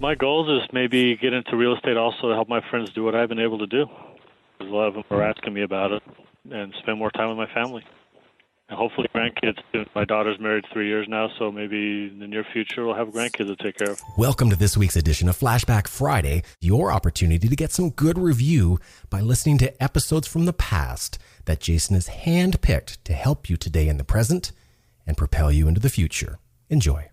My goals is maybe get into real estate also to help my friends do what I've been able to do. A lot of them are asking me about it and spend more time with my family. And hopefully grandkids. My daughter's married three years now, so maybe in the near future we'll have grandkids to take care of. Welcome to this week's edition of Flashback Friday, your opportunity to get some good review by listening to episodes from the past that Jason has handpicked to help you today in the present and propel you into the future. Enjoy.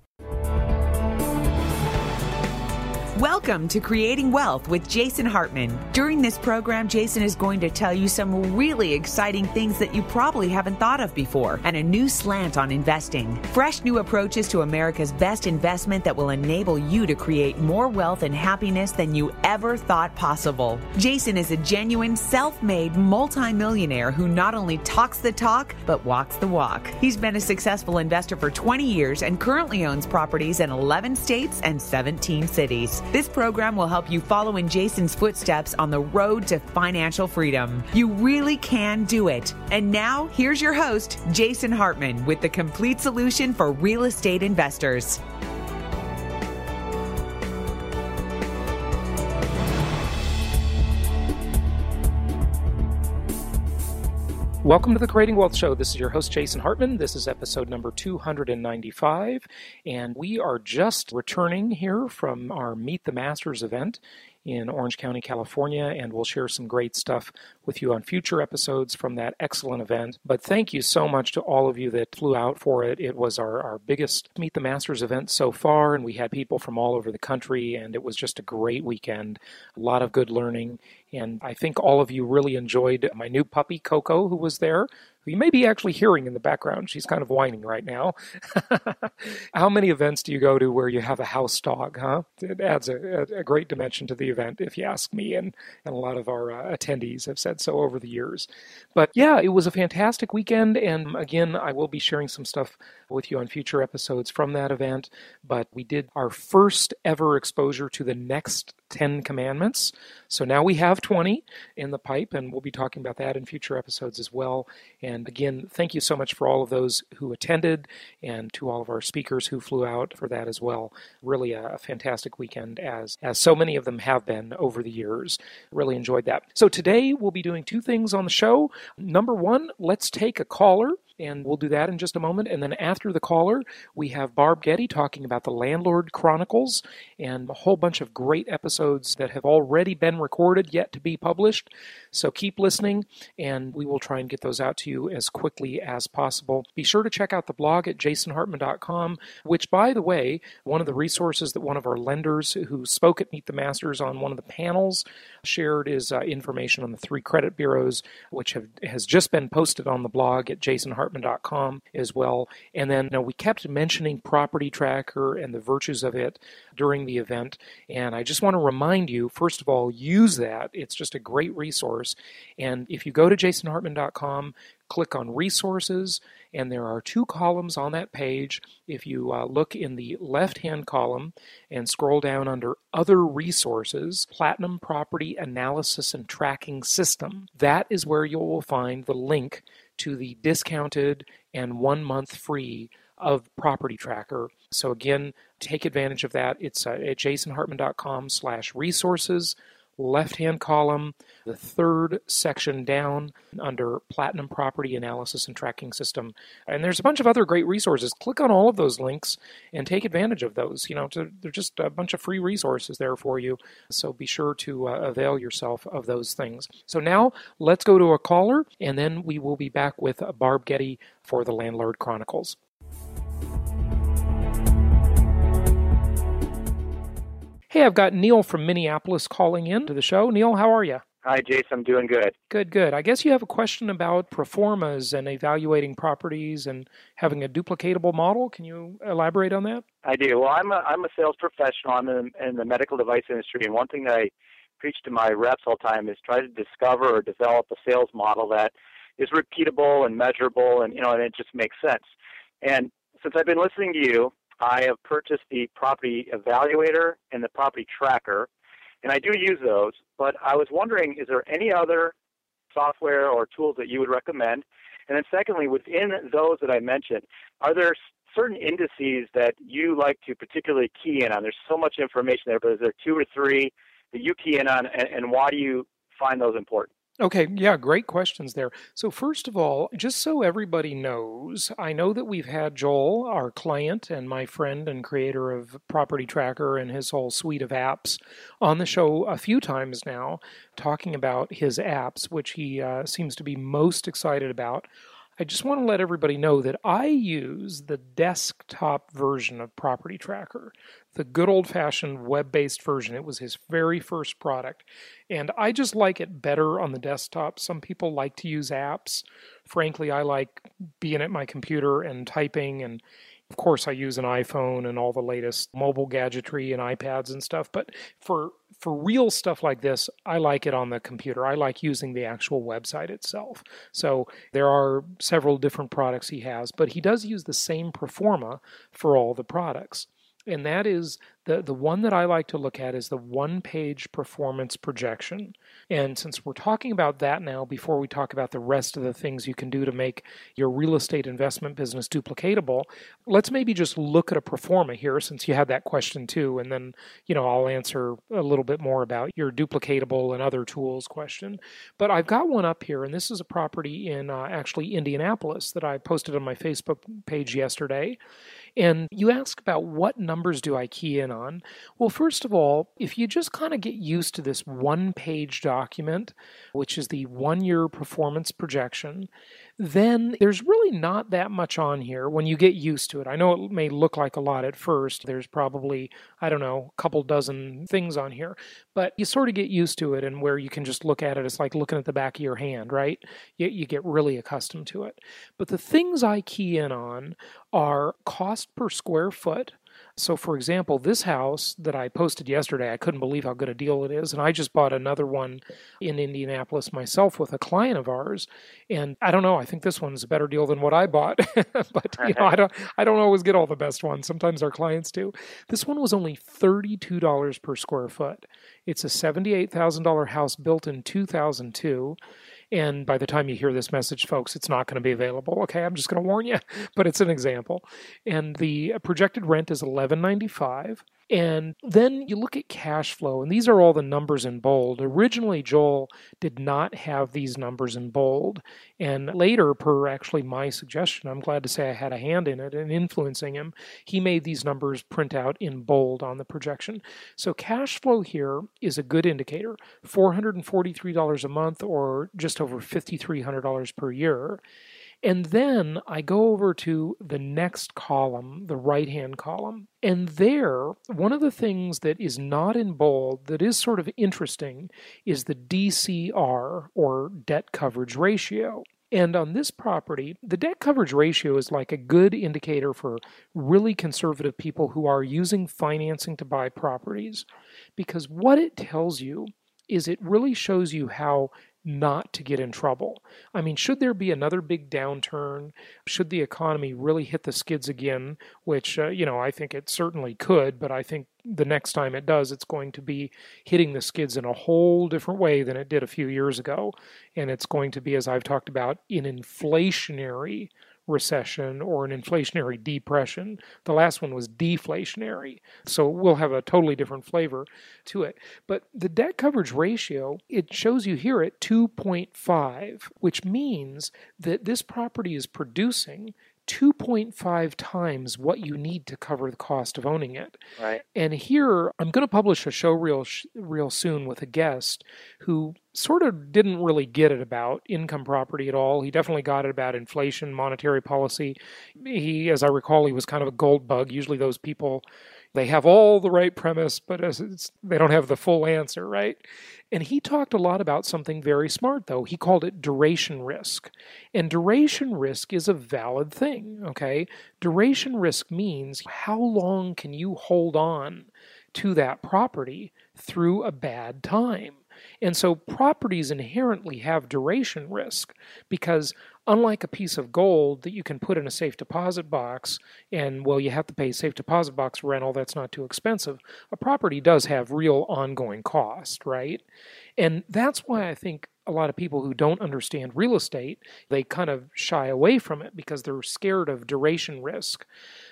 Well Welcome to Creating Wealth with Jason Hartman. During this program, Jason is going to tell you some really exciting things that you probably haven't thought of before and a new slant on investing. Fresh new approaches to America's best investment that will enable you to create more wealth and happiness than you ever thought possible. Jason is a genuine self made multimillionaire who not only talks the talk, but walks the walk. He's been a successful investor for 20 years and currently owns properties in 11 states and 17 cities. This program will help you follow in Jason's footsteps on the road to financial freedom. You really can do it. And now, here's your host, Jason Hartman, with the complete solution for real estate investors. Welcome to the Creating Wealth Show. This is your host, Jason Hartman. This is episode number 295, and we are just returning here from our Meet the Masters event in Orange County, California, and we'll share some great stuff with you on future episodes from that excellent event. But thank you so much to all of you that flew out for it. It was our, our biggest Meet the Masters event so far, and we had people from all over the country, and it was just a great weekend. A lot of good learning, and I think all of you really enjoyed my new puppy, Coco, who was there who you may be actually hearing in the background. She's kind of whining right now. How many events do you go to where you have a house dog, huh? It adds a, a great dimension to the event, if you ask me, and, and a lot of our uh, attendees have said so over the years. But yeah, it was a fantastic weekend, and again, I will be sharing some stuff with you on future episodes from that event. But we did our first ever exposure to the next 10 commandments. So now we have 20 in the pipe, and we'll be talking about that in future episodes as well. And again, thank you so much for all of those who attended and to all of our speakers who flew out for that as well. Really a, a fantastic weekend, as, as so many of them have been over the years. Really enjoyed that. So today we'll be doing two things on the show. Number one, let's take a caller and we'll do that in just a moment. And then after the caller, we have Barb Getty talking about the Landlord Chronicles and a whole bunch of great episodes that have already been recorded yet to be published. So keep listening, and we will try and get those out to you as quickly as possible. Be sure to check out the blog at jasonhartman.com, which, by the way, one of the resources that one of our lenders who spoke at Meet the Masters on one of the panels shared is uh, information on the three credit bureaus, which have, has just been posted on the blog at jasonhartman.com as well. And then you know, we kept mentioning Property Tracker and the virtues of it during the event. And I just want to remind you, first of all, use that. It's just a great resource. And if you go to jasonhartman.com, click on resources, and there are two columns on that page. If you uh, look in the left hand column and scroll down under Other Resources, Platinum Property Analysis and Tracking System, that is where you will find the link to the discounted and one month free of Property Tracker. So again, take advantage of that. It's uh, at jasonhartman.com slash resources left hand column, the third section down under Platinum Property Analysis and Tracking System. And there's a bunch of other great resources. Click on all of those links and take advantage of those. You know, to, they're just a bunch of free resources there for you. So be sure to uh, avail yourself of those things. So now let's go to a caller, and then we will be back with Barb Getty for the Landlord Chronicles. Hey, I've got Neil from Minneapolis calling in to the show. Neil, how are you? Hi, Jason. I'm doing good. Good, good. I guess you have a question about performas and evaluating properties and having a duplicatable model. Can you elaborate on that? I do. Well, I'm a, I'm a sales professional. I'm in, in the medical device industry, and one thing that I preach to my reps all the time is try to discover or develop a sales model that is repeatable and measurable, and you know, and it just makes sense. And since I've been listening to you, I have purchased the property evaluator and the property tracker, and I do use those. But I was wondering, is there any other software or tools that you would recommend? And then, secondly, within those that I mentioned, are there certain indices that you like to particularly key in on? There's so much information there, but is there two or three that you key in on, and, and why do you find those important? Okay, yeah, great questions there. So, first of all, just so everybody knows, I know that we've had Joel, our client and my friend and creator of Property Tracker and his whole suite of apps, on the show a few times now, talking about his apps, which he uh, seems to be most excited about. I just want to let everybody know that I use the desktop version of Property Tracker, the good old fashioned web based version. It was his very first product. And I just like it better on the desktop. Some people like to use apps. Frankly, I like being at my computer and typing and of course, I use an iPhone and all the latest mobile gadgetry and iPads and stuff, but for for real stuff like this, I like it on the computer. I like using the actual website itself. So there are several different products he has, but he does use the same Performa for all the products and that is the, the one that I like to look at is the one page performance projection. And since we're talking about that now, before we talk about the rest of the things you can do to make your real estate investment business duplicatable, let's maybe just look at a Proforma here since you had that question too. And then, you know, I'll answer a little bit more about your duplicatable and other tools question. But I've got one up here, and this is a property in uh, actually Indianapolis that I posted on my Facebook page yesterday. And you ask about what numbers do I key in on? Well, first of all, if you just kind of get used to this one page document, which is the one year performance projection, then there's really not that much on here when you get used to it. I know it may look like a lot at first. There's probably, I don't know, a couple dozen things on here, but you sort of get used to it and where you can just look at it, it's like looking at the back of your hand, right? You, you get really accustomed to it. But the things I key in on are cost per square foot so, for example, this house that I posted yesterday, I couldn't believe how good a deal it is. And I just bought another one in Indianapolis myself with a client of ours. And I don't know, I think this one's a better deal than what I bought. but you know, I don't I don't always get all the best ones. Sometimes our clients do. This one was only $32 per square foot. It's a $78,000 house built in 2002. And by the time you hear this message, folks, it's not going to be available. Okay, I'm just going to warn you, but it's an example. And the projected rent is 11.95. And then you look at cash flow, and these are all the numbers in bold. Originally, Joel did not have these numbers in bold. And later, per actually my suggestion, I'm glad to say I had a hand in it and influencing him, he made these numbers print out in bold on the projection. So, cash flow here is a good indicator $443 a month or just over $5,300 per year. And then I go over to the next column, the right hand column. And there, one of the things that is not in bold that is sort of interesting is the DCR or debt coverage ratio. And on this property, the debt coverage ratio is like a good indicator for really conservative people who are using financing to buy properties because what it tells you is it really shows you how not to get in trouble. I mean, should there be another big downturn? Should the economy really hit the skids again? Which, uh, you know, I think it certainly could, but I think the next time it does, it's going to be hitting the skids in a whole different way than it did a few years ago. And it's going to be, as I've talked about, in inflationary recession or an inflationary depression. The last one was deflationary. So we'll have a totally different flavor to it. But the debt coverage ratio, it shows you here at 2.5, which means that this property is producing 2.5 times what you need to cover the cost of owning it. Right. And here I'm going to publish a show real real soon with a guest who sort of didn't really get it about income property at all. He definitely got it about inflation, monetary policy. He as I recall he was kind of a gold bug. Usually those people they have all the right premise, but they don't have the full answer, right? And he talked a lot about something very smart, though. He called it duration risk. And duration risk is a valid thing, okay? Duration risk means how long can you hold on to that property through a bad time? And so properties inherently have duration risk because unlike a piece of gold that you can put in a safe deposit box and well you have to pay safe deposit box rental that's not too expensive a property does have real ongoing cost right and that's why i think a lot of people who don't understand real estate, they kind of shy away from it because they're scared of duration risk.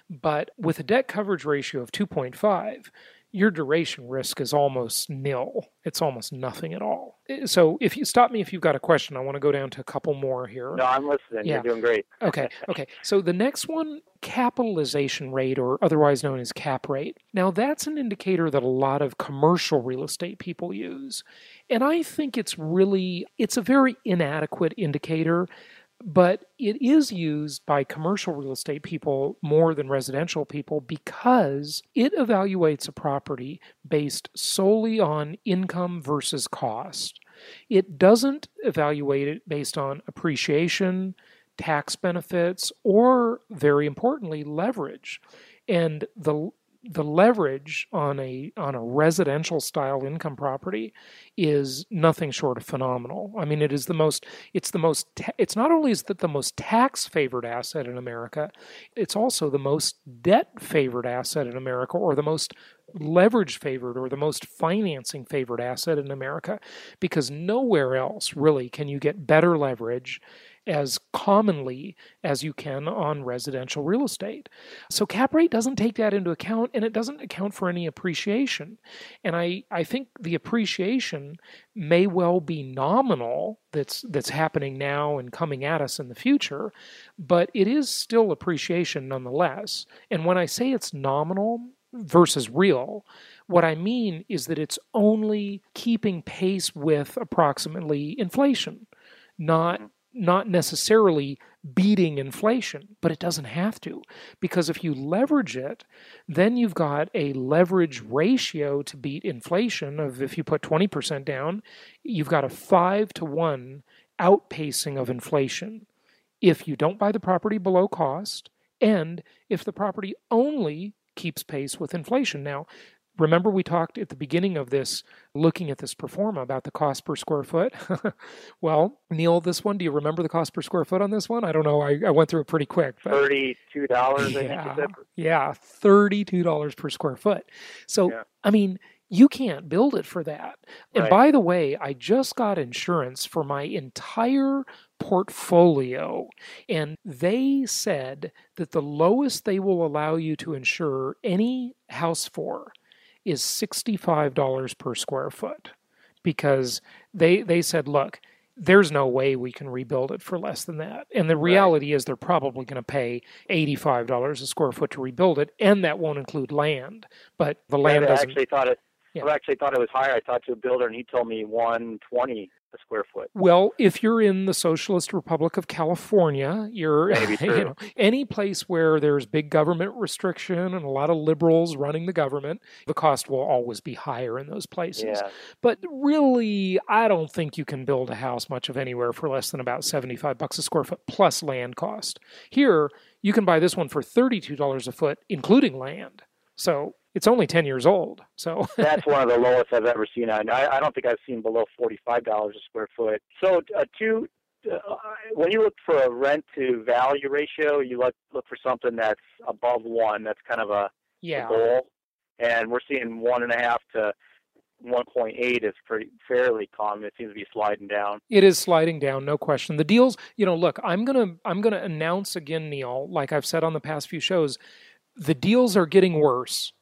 But with a debt coverage ratio of 2.5, your duration risk is almost nil. It's almost nothing at all. Eh, so if you stop me if you've got a question, I want to go down to a couple more here. No, I'm listening. Yeah. You're doing great. okay. Okay. So the next one, capitalization rate or otherwise known as cap rate. Now that's an indicator that a lot of commercial real estate people use. And I think it's really it's a very inadequate indicator but it is used by commercial real estate people more than residential people because it evaluates a property based solely on income versus cost. It doesn't evaluate it based on appreciation, tax benefits, or very importantly, leverage. And the the leverage on a on a residential style income property is nothing short of phenomenal. I mean, it is the most. It's the most. It's not only is that the most tax favored asset in America, it's also the most debt favored asset in America, or the most leverage favored or the most financing favored asset in America, because nowhere else really can you get better leverage as commonly as you can on residential real estate. So cap rate doesn't take that into account and it doesn't account for any appreciation. And I, I think the appreciation may well be nominal that's that's happening now and coming at us in the future, but it is still appreciation nonetheless. And when I say it's nominal versus real, what I mean is that it's only keeping pace with approximately inflation, not mm-hmm. Not necessarily beating inflation, but it doesn't have to. Because if you leverage it, then you've got a leverage ratio to beat inflation of if you put 20% down, you've got a 5 to 1 outpacing of inflation. If you don't buy the property below cost, and if the property only keeps pace with inflation. Now, Remember, we talked at the beginning of this, looking at this performa about the cost per square foot? well, Neil, this one, do you remember the cost per square foot on this one? I don't know. I, I went through it pretty quick. But, $32, yeah, Yeah, $32 per square foot. So, yeah. I mean, you can't build it for that. And right. by the way, I just got insurance for my entire portfolio, and they said that the lowest they will allow you to insure any house for is $65 per square foot because they they said, look, there's no way we can rebuild it for less than that. And the reality right. is they're probably going to pay $85 a square foot to rebuild it, and that won't include land. But the land I doesn't. actually thought it. Yeah. I actually thought it was higher. I talked to a builder, and he told me 120 a square foot. Well, if you're in the Socialist Republic of California, you're you know, any place where there's big government restriction and a lot of liberals running the government, the cost will always be higher in those places. Yeah. But really, I don't think you can build a house much of anywhere for less than about 75 bucks a square foot plus land cost. Here, you can buy this one for $32 a foot including land. So it's only 10 years old. So that's one of the lowest I've ever seen. I, I don't think I've seen below $45 a square foot. So, uh, two, uh, when you look for a rent to value ratio, you look look for something that's above one. That's kind of a, yeah. a goal, and we're seeing one and a half to 1.8 is pretty fairly common. It seems to be sliding down. It is sliding down, no question. The deals, you know, look, I'm gonna I'm gonna announce again, Neil, like I've said on the past few shows, the deals are getting worse.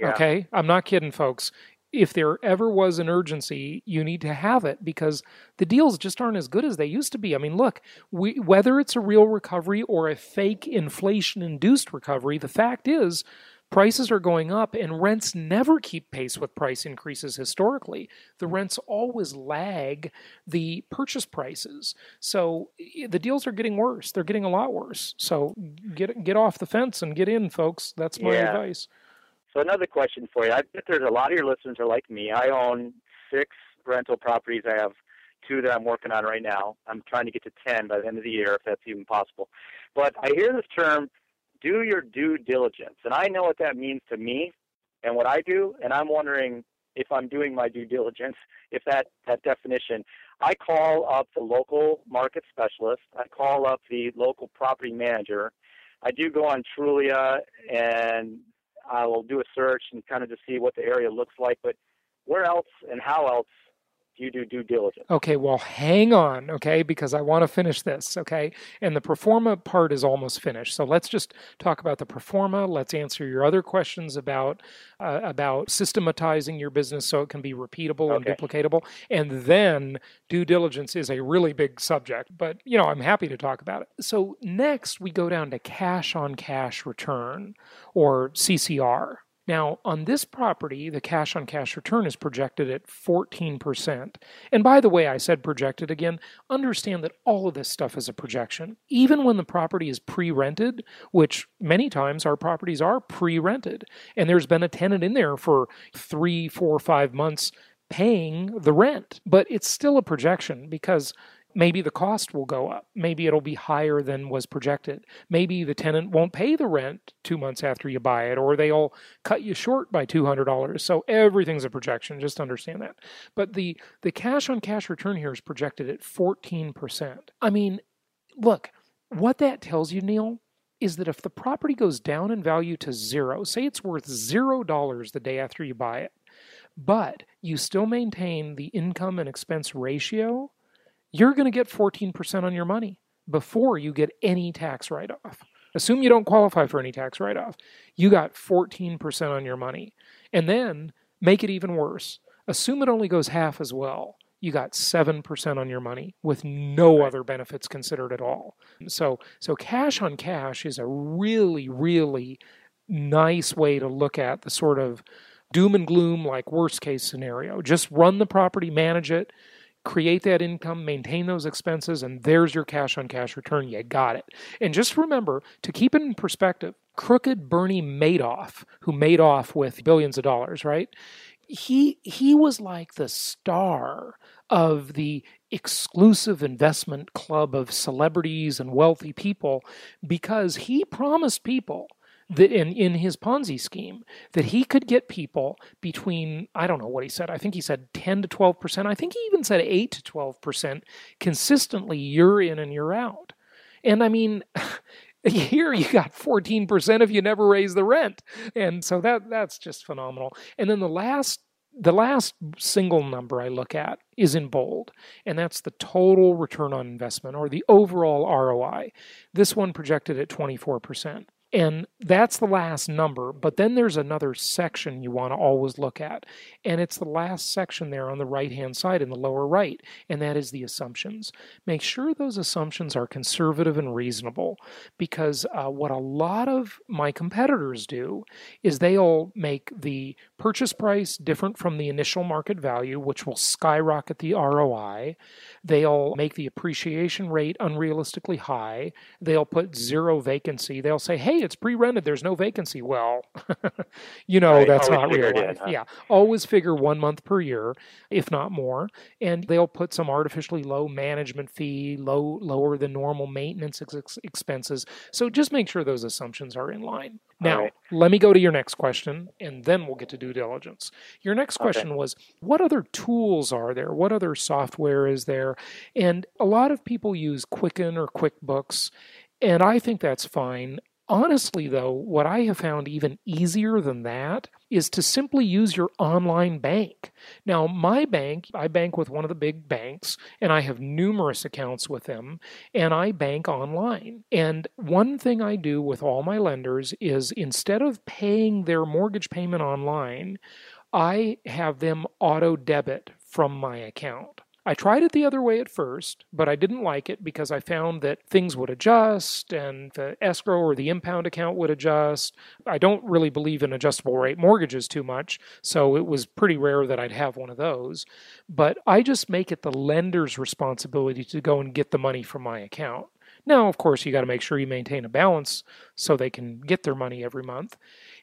Yeah. Okay. I'm not kidding, folks. If there ever was an urgency, you need to have it because the deals just aren't as good as they used to be. I mean, look, we, whether it's a real recovery or a fake inflation induced recovery, the fact is prices are going up and rents never keep pace with price increases historically. The rents always lag the purchase prices. So the deals are getting worse. They're getting a lot worse. So get get off the fence and get in, folks. That's my yeah. advice. Another question for you. I bet there's a lot of your listeners are like me. I own six rental properties. I have two that I'm working on right now. I'm trying to get to 10 by the end of the year, if that's even possible. But I hear this term, do your due diligence. And I know what that means to me and what I do. And I'm wondering if I'm doing my due diligence, if that, that definition. I call up the local market specialist. I call up the local property manager. I do go on Trulia and I will do a search and kind of just see what the area looks like. But where else and how else you do due diligence. Okay, well, hang on, okay, because I want to finish this, okay? And the performa part is almost finished. So let's just talk about the performa. Let's answer your other questions about uh, about systematizing your business so it can be repeatable Okay. and duplicatable. And then due diligence is a really big subject, but you know, I'm happy to talk about it. So next we go down to cash on cash return or CCR. Now, on this property, the cash on cash return is projected at 14%. And by the way, I said projected again. Understand that all of this stuff is a projection. Even when the property is pre rented, which many times our properties are pre rented, and there's been a tenant in there for three, four, five months paying the rent. But it's still a projection because maybe the cost will go up. Maybe it'll be higher than was projected. Maybe the tenant won't pay the rent two months after you buy it, or they'll cut you short by $200. So everything's a projection. Just understand that. But the, the cash on cash return here is projected at 14%. I mean, look, what that tells you, Neil, is that if the property goes down in value to zero, say it's worth zero dollars the day after you buy it, but you still maintain the income and expense ratio, you're going to get 14% on your money before you get any tax write off. Assume you don't qualify for any tax write off. You got 14% on your money. And then make it even worse. Assume it only goes half as well. You got 7% on your money with no other benefits considered at all. So so cash on cash is a really really nice way to look at the sort of doom and gloom like worst case scenario. Just run the property, manage it, create that income, maintain those expenses, and there's your cash on cash return. You got it. And just remember to keep it in perspective crooked Bernie Madoff, who made off with billions of dollars, right? He he was like the star of the exclusive investment club of celebrities and wealthy people because he promised people that in, in his Ponzi scheme that he could get people between I don't know what he said. I think he said 10 to 12 percent. I think he even said 8 to 12 percent consistently year in and year out. And I mean here you got 14% if you never raise the rent. And so that that's just phenomenal. And then the last the last single number I look at is in bold, and that's the total return on investment or the overall ROI. This one projected at 24%. And that's the last number, but then there's another section you want to always look at. And it's the last section there on the right hand side in the lower right, and that is the assumptions. Make sure those assumptions are conservative and reasonable because uh, what a lot of my competitors do is they'll make the purchase price different from the initial market value, which will skyrocket the ROI. They'll make the appreciation rate unrealistically high. They'll put mm-hmm. zero vacancy. They'll say, hey, it's pre rented, there's no vacancy. Well, you know, Right, that's always not real in, huh? Yeah. Always figure one month per year, if not more. And they'll put some artificially low management fee, low lower than normal maintenance ex- expenses. So just make sure those assumptions are in line. Now, right. let me go to your next question, and then we'll get to due diligence. Your next Okay. question was what other tools are there? What other software is there? And a lot of people use Quicken or QuickBooks, and I think that's fine. Honestly, though, what I have found even easier than that is to simply use your online bank. Now, my bank, I bank with one of the big banks, and I have numerous accounts with them, and I bank online. And one thing I do with all my lenders is instead of paying their mortgage payment online, I have them auto debit from my account. I tried it the other way at first, but I didn't like it because I found that things would adjust and the escrow or the impound account would adjust. I don't really believe in adjustable rate mortgages too much, so it was pretty rare that I'd have one of those. But I just make it the lender's responsibility to go and get the money from my account. Now, of course, you got to make sure you maintain a balance so they can get their money every month.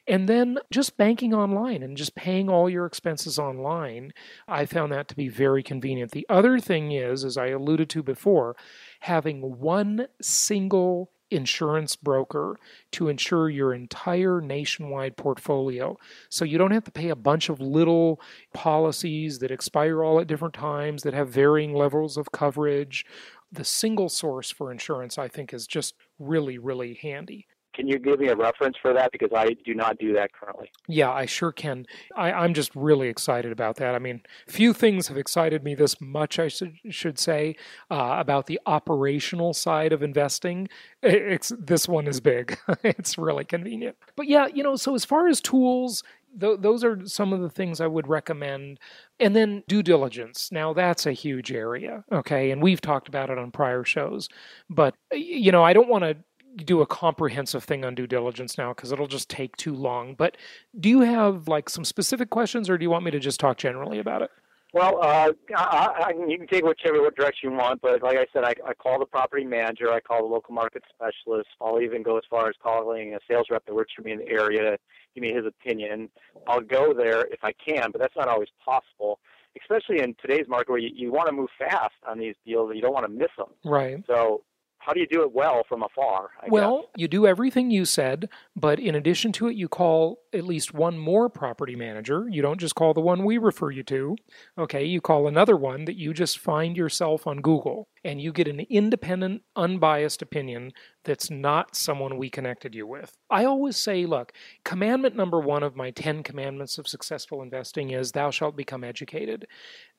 And then just banking online and just paying all your expenses online, I found that to be very convenient. The other thing is, as I alluded to before, having one single insurance broker to insure your entire nationwide portfolio. So you don't have to pay a bunch of little policies that expire all at different times that have varying levels of coverage. The single source for insurance, I think, is just really, really handy. Can you give me a reference for that? Because I do not do that currently. Yeah, I sure can. I, I'm just really excited about that. I mean, few things have excited me this much, I should, should say, uh, about the operational side of investing. It's, this one is big. it's really convenient. But yeah, you know, so as far as tools, th- those are some of the things I would recommend. And then due diligence. Now, that's a huge area, okay? And we've talked about it on prior shows. But, you know, I don't want to do a comprehensive thing on due diligence now because it'll just take too long. But do you have like some specific questions or do you want me to just talk generally about it? Well, uh, I, I, you can take whichever direction you want, but like I said, I, I call the property manager, I call the local market specialist. I'll even go as far as calling a sales rep that works for me in the area to give me his opinion. I'll go there if I can, but that's not always possible, especially in today's market where you, you want to move fast on these deals and you don't want to miss them. Right. So how do you do it well from afar? I well, guess? you do everything you said, but in addition to it, you call at least one more property manager. You don't just call the one we refer you to. Okay, you call another one that you just find yourself on Google and you get an independent, unbiased opinion that's not someone we connected you with. I always say, look, commandment number one of my 10 commandments of successful investing is thou shalt become educated.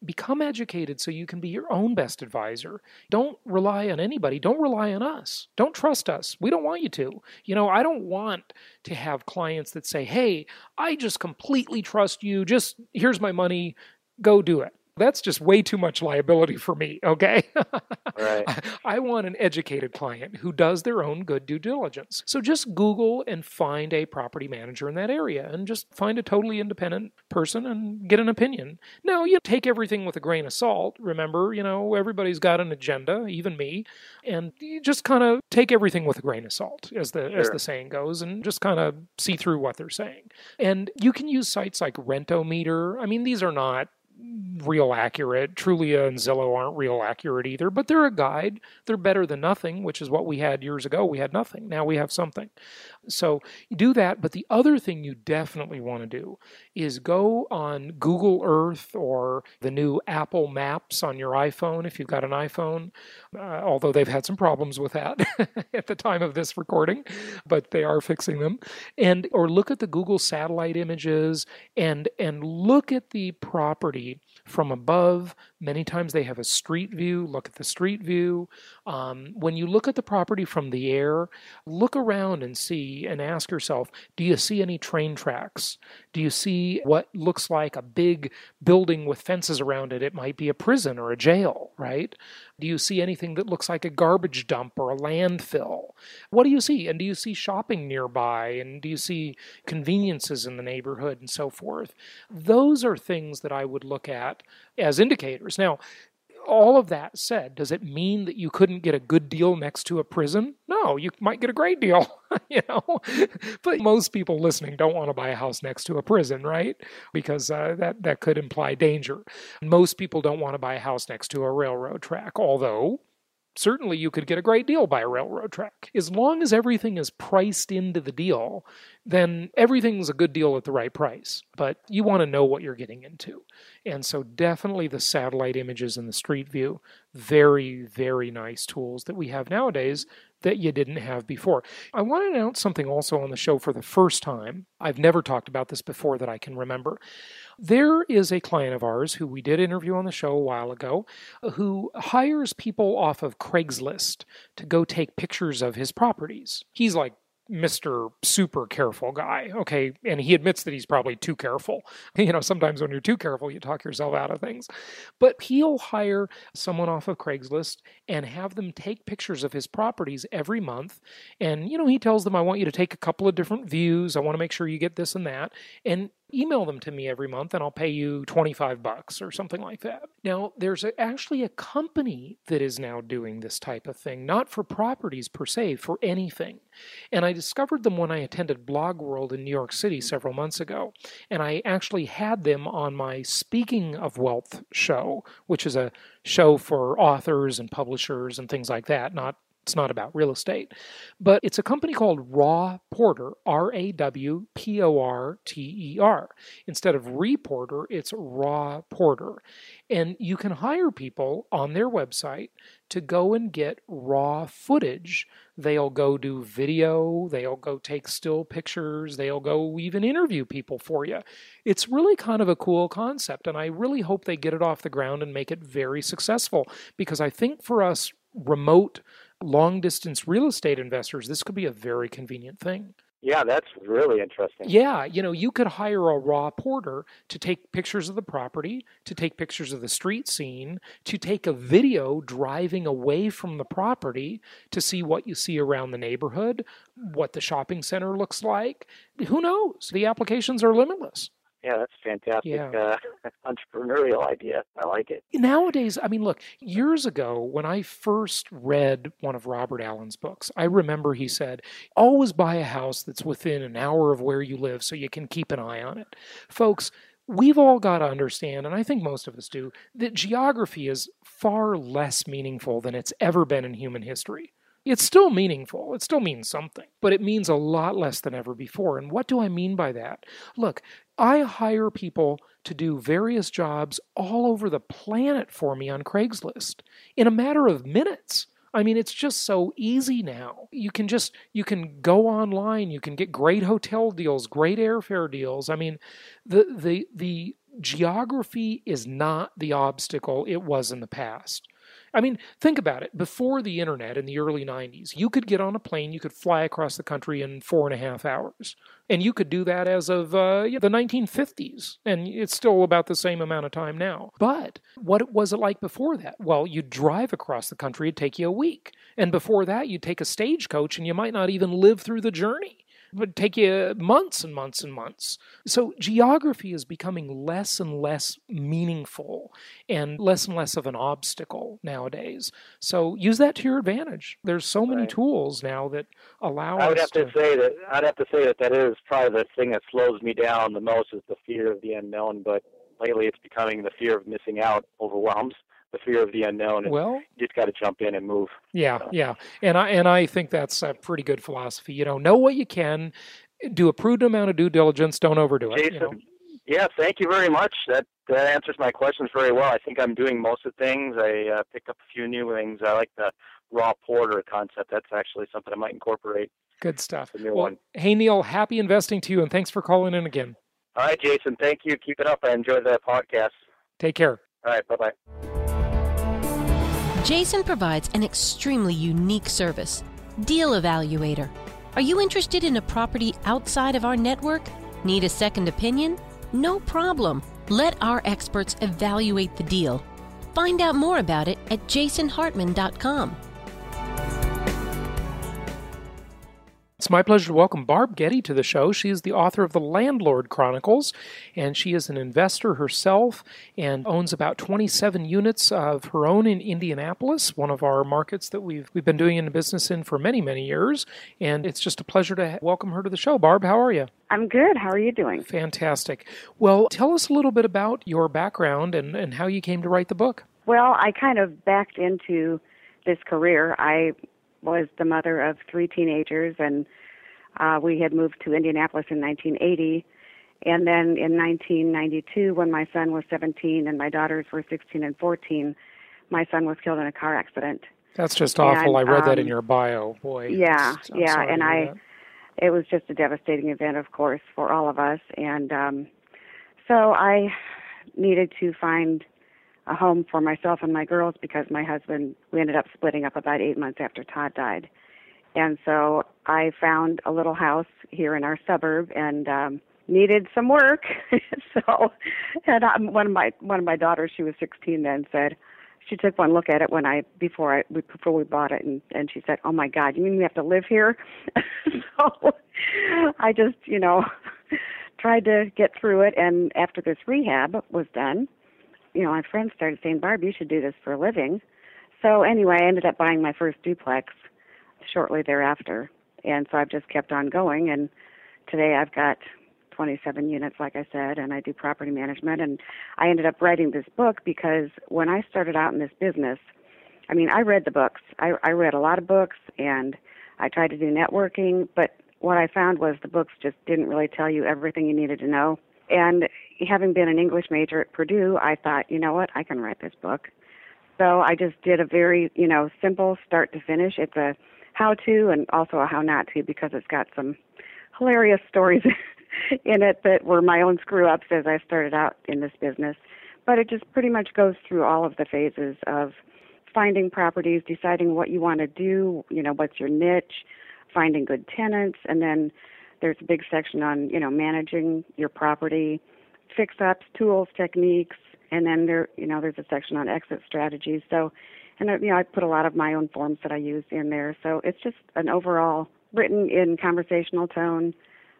Become educated so you can be your own best advisor. Don't rely on anybody. Don't rely on us. Don't trust us. We don't want you to. You know, I don't want to have clients that say, hey, I just completely trust you. Just here's my money. Go do it that's just way too much liability for me, okay? right. I want an educated client who does their own good due diligence. So just Google and find a property manager in that area and just find a totally independent person and get an opinion. Now, you take everything with a grain of salt. Remember, you know, everybody's got an agenda, even me, and you just kind of take everything with a grain of salt, as the sure. as the saying goes, and just kind of see through what they're saying. And you can use sites like Rentometer. I mean, these are not real accurate. Trulia and Zillow aren't real accurate either, but they're a guide. They're better than nothing, which is what we had years ago. We had nothing. Now we have something. So do that. But the other thing you definitely want to do is go on Google Earth or the new Apple Maps on your iPhone if you've got an iPhone, uh, although they've had some problems with that at the time of this recording, but they are fixing them. And or look at the Google satellite images and and look at the property from above. Many times they have a street view. Look at the street view. Um, when you look at the property from the air, look around and see and ask yourself do you see any train tracks? Do you see what looks like a big building with fences around it? It might be a prison or a jail, right? Do you see anything that looks like a garbage dump or a landfill? What do you see? And do you see shopping nearby? And do you see conveniences in the neighborhood and so forth? Those are things that I would look at as indicators. Now, all of that said, does it mean that you couldn't get a good deal next to a prison? No, you might get a great deal, you know. but most people listening don't want to buy a house next to a prison, right? Because uh, that that could imply danger. Most people don't want to buy a house next to a railroad track, although certainly you could get a great deal by a railroad track. As long as everything is priced into the deal, then everything's a good deal at the right price. But you want to know what you're getting into. And so, definitely the satellite images and the street view, very, very nice tools that we have nowadays that you didn't have before. I want to announce something also on the show for the first time. I've never talked about this before that I can remember. There is a client of ours who we did interview on the show a while ago uh, who hires people off of Craigslist to go take pictures of his properties. He's like Mr. Super careful guy. Okay. And he admits that he's probably too careful. You know, sometimes when you're too careful, you talk yourself out of things. But he'll hire someone off of Craigslist and have them take pictures of his properties every month. And, you know, he tells them, I want you to take a couple of different views. I want to make sure you get this and that. And email them to me every month and I'll pay you 25 bucks or something like that. Now, there's actually a company that is now doing this type of thing, not for properties per se, for anything. And I discovered them when I attended Blog World in New York City several months ago. And I actually had them on my Speaking of Wealth show, which is a show for authors and publishers and things like that, not It's not about real estate. But it's a company called Raw Porter, R A W P O R T E R. Instead of Reporter, it's Raw Porter. And you can hire people on their website to go and get raw footage. They'll go do video, they'll go take still pictures, they'll go even interview people for you. It's really kind of a cool concept, and I really hope they get it off the ground and make it very successful because I think for us remote, long distance real estate investors, this could be a very convenient thing. Yeah, that's really interesting. Yeah, you know, you could hire a raw porter to take pictures of the property, to take pictures of the street scene, to take a video driving away from the property to see what you see around the neighborhood, what the shopping center looks like. Who knows? The applications are limitless. Yeah, that's fantastic Yeah. uh, entrepreneurial idea. I like it. Nowadays, I mean, look, years ago, when I first read one of Robert Allen's books, I remember he said, always buy a house that's within an hour of where you live so you can keep an eye on it. Folks, we've all got to understand, and I think most of us do, that geography is far less meaningful than it's ever been in human history. It's still meaningful. It still means something, but it means a lot less than ever before. And what do I mean by that? Look, I hire people to do various jobs all over the planet for me on Craigslist in a matter of minutes. I mean, it's just so easy now. You can just you can go online, you can get great hotel deals, great airfare deals. I mean, the the the geography is not the obstacle it was in the past. I mean, think about it. Before the internet in the early 90s, you could get on a plane, you could fly across the country in four and a half hours. And you could do that as of uh, the 1950s. And it's still about the same amount of time now. But what was it like before that? Well, you'd drive across the country, it'd take you a week. And before that, you'd take a stagecoach and you might not even live through the journey. It would take you months and months and months. So geography is becoming less and less meaningful and less and less of an obstacle nowadays. So use that to your advantage. There's so many Right. tools now that allow I would us have to say that I'd have to say that that is probably the thing that slows me down the most is the fear of the unknown. But lately, it's becoming the fear of missing out overwhelms the fear of the unknown, and well, you just got to jump in and move. Yeah, yeah, and I and I think that's a pretty good philosophy. You know, know what you can, do a prudent amount of due diligence. Don't overdo it. Jason, You know? yeah, thank you very much. That that answers my questions very well. I think I'm doing most of the things. I uh, picked up a few new things. I like the raw porter concept. That's actually something I might incorporate. Good stuff. New Well, one. hey Neil, happy investing to you, and thanks for calling in again. All right, Jason. Thank you. Keep it up. I enjoyed the podcast. Take care. All right. Bye bye. Jason provides an extremely unique service Deal Evaluator. Are you interested in a property outside of our network? Need a second opinion? No problem. Let our experts evaluate the deal. Find out more about it at jasonhartman.com. It's my pleasure to welcome Barb Getty to the show. She is the author of The Landlord Chronicles, and she is an investor herself and owns about 27 units of her own in Indianapolis, one of our markets that we've we've been doing in business in for many many years. And it's just a pleasure to welcome her to the show. Barb, how are you? I'm good. How are you doing? Fantastic. Well, tell us a little bit about your background and, and how you came to write the book. Well, I kind of backed into this career. I was the mother of three teenagers, and uh, we had moved to Indianapolis in 1980. And then in 1992, when my son was 17 and my daughters were 16 and 14, my son was killed in a car accident. That's just awful. I And, read that in um, your bio. Boy. yeah, I'm yeah, and I- that. it was just a devastating event, of course, for all of us. And um, so I needed to find a home for myself and my girls because my husband, we ended up splitting up about eight months after Todd died. And so I found a little house here in our suburb and um, needed some work. so, and um, one of my one of my daughters, she was 16 then, said, she took one look at it when I before I before we bought it, and and she said, "Oh my God, you mean we have to live here?" so I just you know tried to get through it, and after this rehab was done, you know, my friends started saying, "Barb, you should do this for a living." So anyway, I ended up buying my first duplex shortly thereafter, and so I've just kept on going, and today I've got 27 units, like I said, and I do property management. And I ended up writing this book because when I started out in this business, I mean, I read the books. I, I read a lot of books and I tried to do networking, but what I found was the books just didn't really tell you everything you needed to know. And having been an English major at Purdue, I thought, you know what, I can write this book. So I just did a very, you know, simple start to finish. It's a how to and also a how not to because it's got some hilarious stories in it that were my own screw ups as I started out in this business. But it just pretty much goes through all of the phases of finding properties, deciding what you want to do, you know, what's your niche, finding good tenants, and then there's a big section on, you know, managing your property, fix ups, tools, techniques, and then there, you know, there's a section on exit strategies. So, and uh, you know, I put a lot of my own forms that I use in there. So it's just an overall written in conversational tone.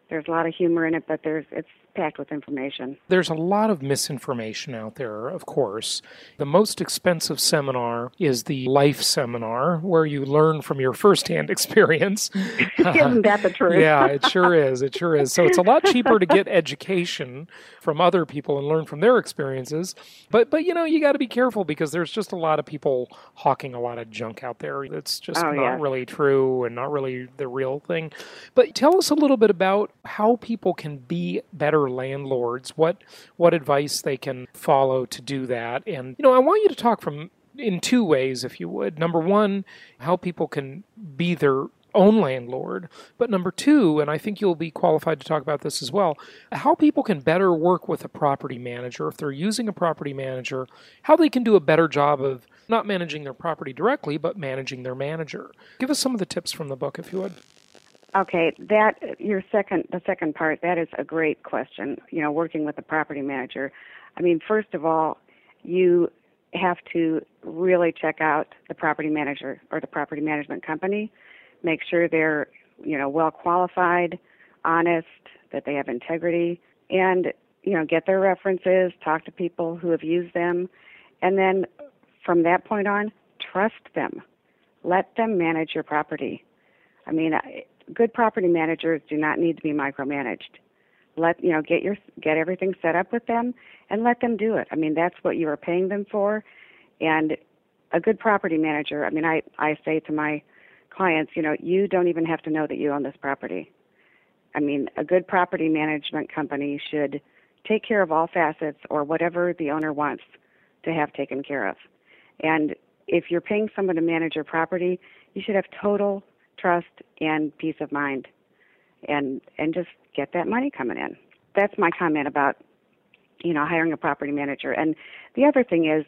There's a lot of humor in it, but there's it's packed with information. There's a lot of misinformation out there, of course. The most expensive seminar is the life seminar, where you learn from your firsthand experience. Isn't that the truth? yeah, it sure is. It sure is. So it's a lot cheaper to get education from other people and learn from their experiences. But but you know, you got to be careful because there's just a lot of people hawking a lot of junk out there that's just oh, not yeah. really true and not really the real thing. But tell us a little bit about how people can be better landlords, what what advice they can follow to do that. And you know, I want you to talk from in two ways if you would. Number 1, how people can be their own landlord. But number two, and I think you'll be qualified to talk about this as well, how people can better work with a property manager if they're using a property manager, how they can do a better job of not managing their property directly, but managing their manager. Give us some of the tips from the book, if you would. Okay, that your second the second part that is a great question. You know, working with a property manager. I mean, first of all, you have to really check out the property manager or the property management company. Make sure they're, you know, well qualified, honest, that they have integrity, and you know, get their references, talk to people who have used them, and then from that point on, trust them. Let them manage your property. I mean, good property managers do not need to be micromanaged. Let you know, get your get everything set up with them and let them do it. I mean, that's what you are paying them for. And a good property manager, I mean, I I say to my clients, you know, you don't even have to know that you own this property. I mean, a good property management company should take care of all facets or whatever the owner wants to have taken care of. And if you're paying someone to manage your property, you should have total trust and peace of mind and and just get that money coming in. That's my comment about you know hiring a property manager. And the other thing is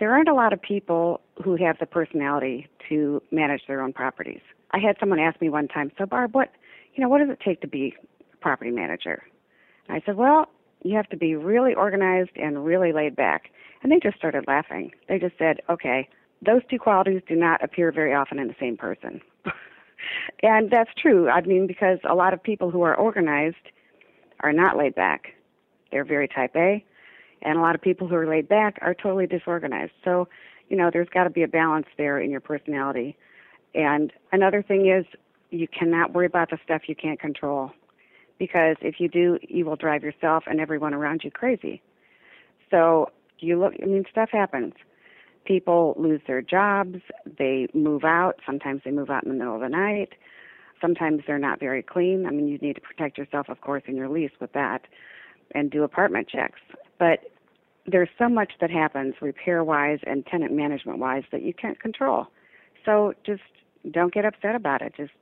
there aren't a lot of people who have the personality to manage their own properties. I had someone ask me one time, "So Barb, what you know, what does it take to be a property manager?" And I said, "Well, you have to be really organized and really laid back." And they just started laughing. They just said, "Okay, those two qualities do not appear very often in the same person." and that's true. I mean, because a lot of people who are organized are not laid back. They're very type A. And a lot of people who are laid back are totally disorganized. So, you know, there's got to be a balance there in your personality. And another thing is, you cannot worry about the stuff you can't control. Because if you do, you will drive yourself and everyone around you crazy. So, you look, I mean, stuff happens people lose their jobs, they move out, sometimes they move out in the middle of the night. Sometimes they're not very clean. I mean, you need to protect yourself, of course, in your lease with that and do apartment checks. But there's so much that happens repair wise and tenant management wise that you can't control. So just don't get upset about it. Just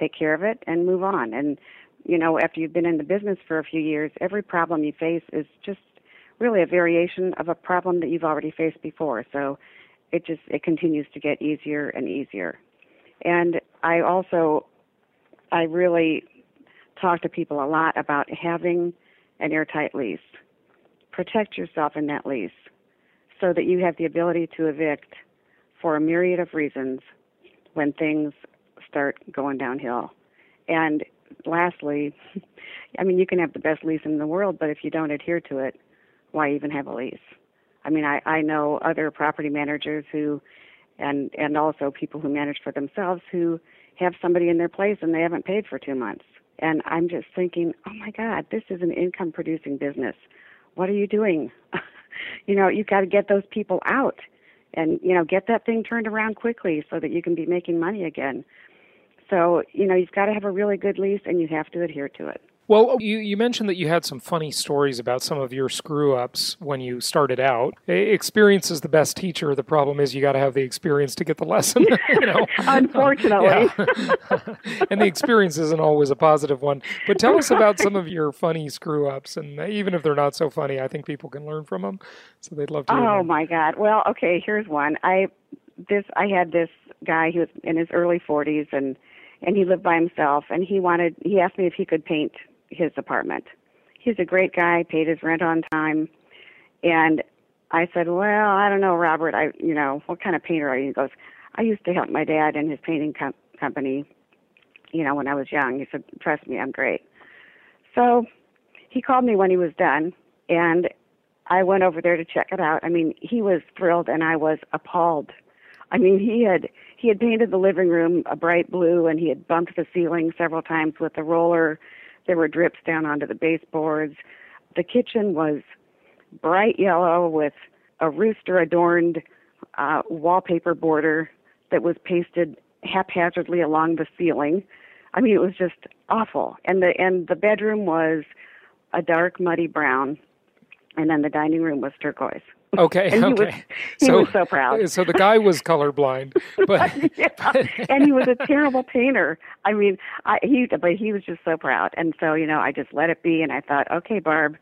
take care of it and move on. And, you know, after you've been in the business for a few years, every problem you face is just really a variation of a problem that you've already faced before. So it just it continues to get easier and easier. And I also I really talk to people a lot about having an airtight lease. Protect yourself in that lease so that you have the ability to evict for a myriad of reasons when things start going downhill. And lastly, I mean, you can have the best lease in the world, but if you don't adhere to it, why even have a lease? I mean, I, I know other property managers who, and and also people who manage for themselves who have somebody in their place and they haven't paid for two months. And I'm just thinking, oh my God, this is an income producing business. What are you doing? you know, you've got to get those people out. and you know get that thing turned around quickly so that you can be making money again. So you know you've got to have a really good lease and you have to adhere to it. Well, you, you mentioned that you had some funny stories about some of your screw ups when you started out. Experience is the best teacher. The problem is you got to have the experience to get the lesson. you know, unfortunately, and the experience isn't always a positive one. But tell us about some of your funny screw ups, and even if they're not so funny, I think people can learn from them. So they'd love to. oh them. my God! Well, okay, here's one. I this I had this guy who was in his early 40s and and he lived by himself and he wanted he asked me if he could paint his apartment. He's a great guy, paid his rent on time, and I said, "Well, I don't know, Robert. I, you know, what kind of painter are you?" He goes, "I used to help my dad in his painting com- company, you know, when I was young." He said, "Trust me, I'm great." So he called me when he was done, and I went over there to check it out. I mean, he was thrilled, and I was appalled. I mean, he had he had painted the living room a bright blue, and he had bumped the ceiling several times with the roller there were drips down onto the baseboards. The kitchen was bright yellow with a rooster adorned uh, wallpaper border that was pasted haphazardly along the ceiling. I mean, it was just awful. And the and the bedroom was a dark muddy brown, and then the dining room was turquoise. Okay, and okay. He, was, he so, was so proud. So the guy was colorblind, but yeah. and he was a terrible painter. I mean, I, he but he was just so proud. And so you know, I just let it be, and I thought, okay, Barb,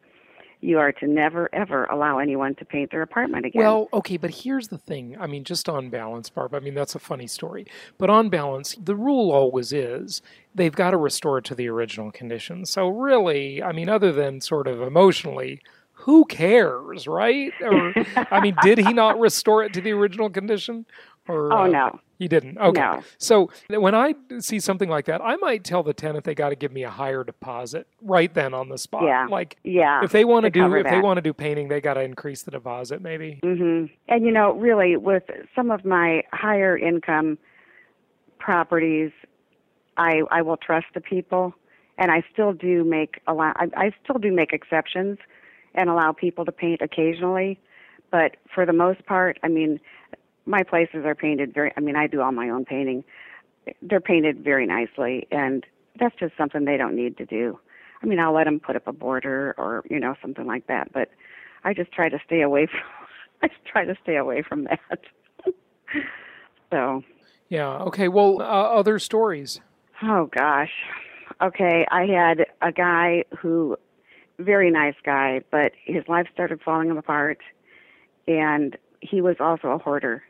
you are to never ever allow anyone to paint their apartment again. Well, okay, but here's the thing. I mean, just on balance, Barb, I mean, that's a funny story. But on balance, the rule always is they've got to restore it to the original condition. So, really, I mean, other than sort of emotionally, who cares, right? Or, I mean, did he not restore it to the original condition? Or, oh, uh, no. He didn't. Okay. No. So when I see something like that, I might tell the tenant they got to give me a higher deposit right then on the spot. Yeah. Like, yeah. if they want to do if they want to do painting, they got to increase the deposit maybe. Mm-hmm. And you know, really, with some of my higher income properties, I I will trust the people, and I still do make allow I, I still do make exceptions, and allow people to paint occasionally, but for the most part, I mean, my places are painted very. I mean, I do all my own painting. They're painted very nicely, and that's just something they don't need to do. I mean, I'll let them put up a border or you know something like that, but I just try to stay away from. I just try to stay away from that. so. Yeah. Okay. Well, uh, other stories. Oh gosh. Okay, I had a guy who, very nice guy, but his life started falling apart, and he was also a hoarder,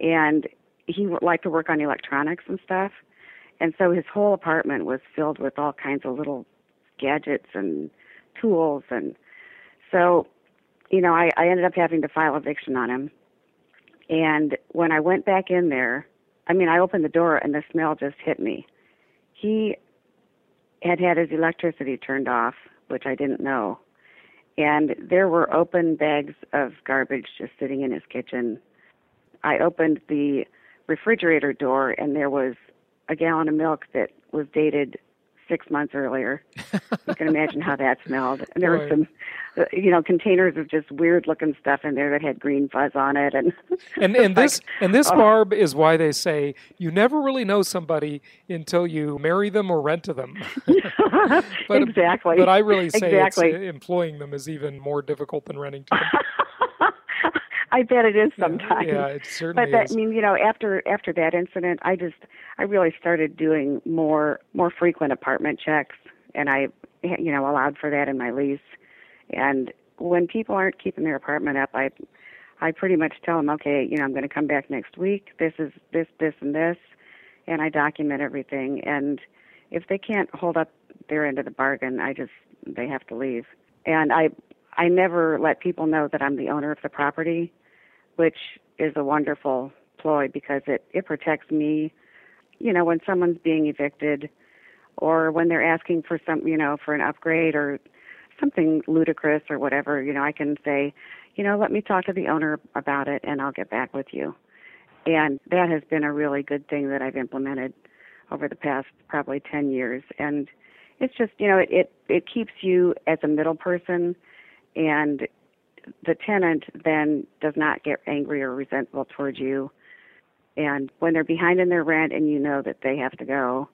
and he liked to work on electronics and stuff, and so his whole apartment was filled with all kinds of little gadgets and tools, and so, you know, I, I ended up having to file eviction on him, and when I went back in there, I mean, I opened the door and the smell just hit me. He had had his electricity turned off, which I didn't know. And there were open bags of garbage just sitting in his kitchen. I opened the refrigerator door and there was a gallon of milk that was dated six months earlier. you can imagine how that smelled. And there were some, you know, containers of just weird looking stuff in there that had green fuzz on it. And And and this and this oh. barb is why they say you never really know somebody until you marry them or rent to them. But- exactly. But I really say exactly. it's, uh, employing them is even more difficult than renting to them. I bet it is sometimes. Yeah, it certainly but that, is. I mean, you know, after after that incident, I just I really started doing more more frequent apartment checks, and I you know allowed for that in my lease. And when people aren't keeping their apartment up, I I pretty much tell them, okay, you know, I'm going to come back next week. This is this this and this, and I document everything. And if they can't hold up their end of the bargain, I just they have to leave. And I I never let people know that I'm the owner of the property, which is a wonderful ploy because it it protects me. You know, when someone's being evicted, or when they're asking for some, you know, for an upgrade or something ludicrous or whatever, you know, I can say, you know, let me talk to the owner about it and I'll get back with you. And that has been a really good thing that I've implemented over the past probably 10 years. And it's just, you know, it, it, it keeps you as a middle person and the tenant then does not get angry or resentful towards you. And when they're behind in their rent and you know that they have to go,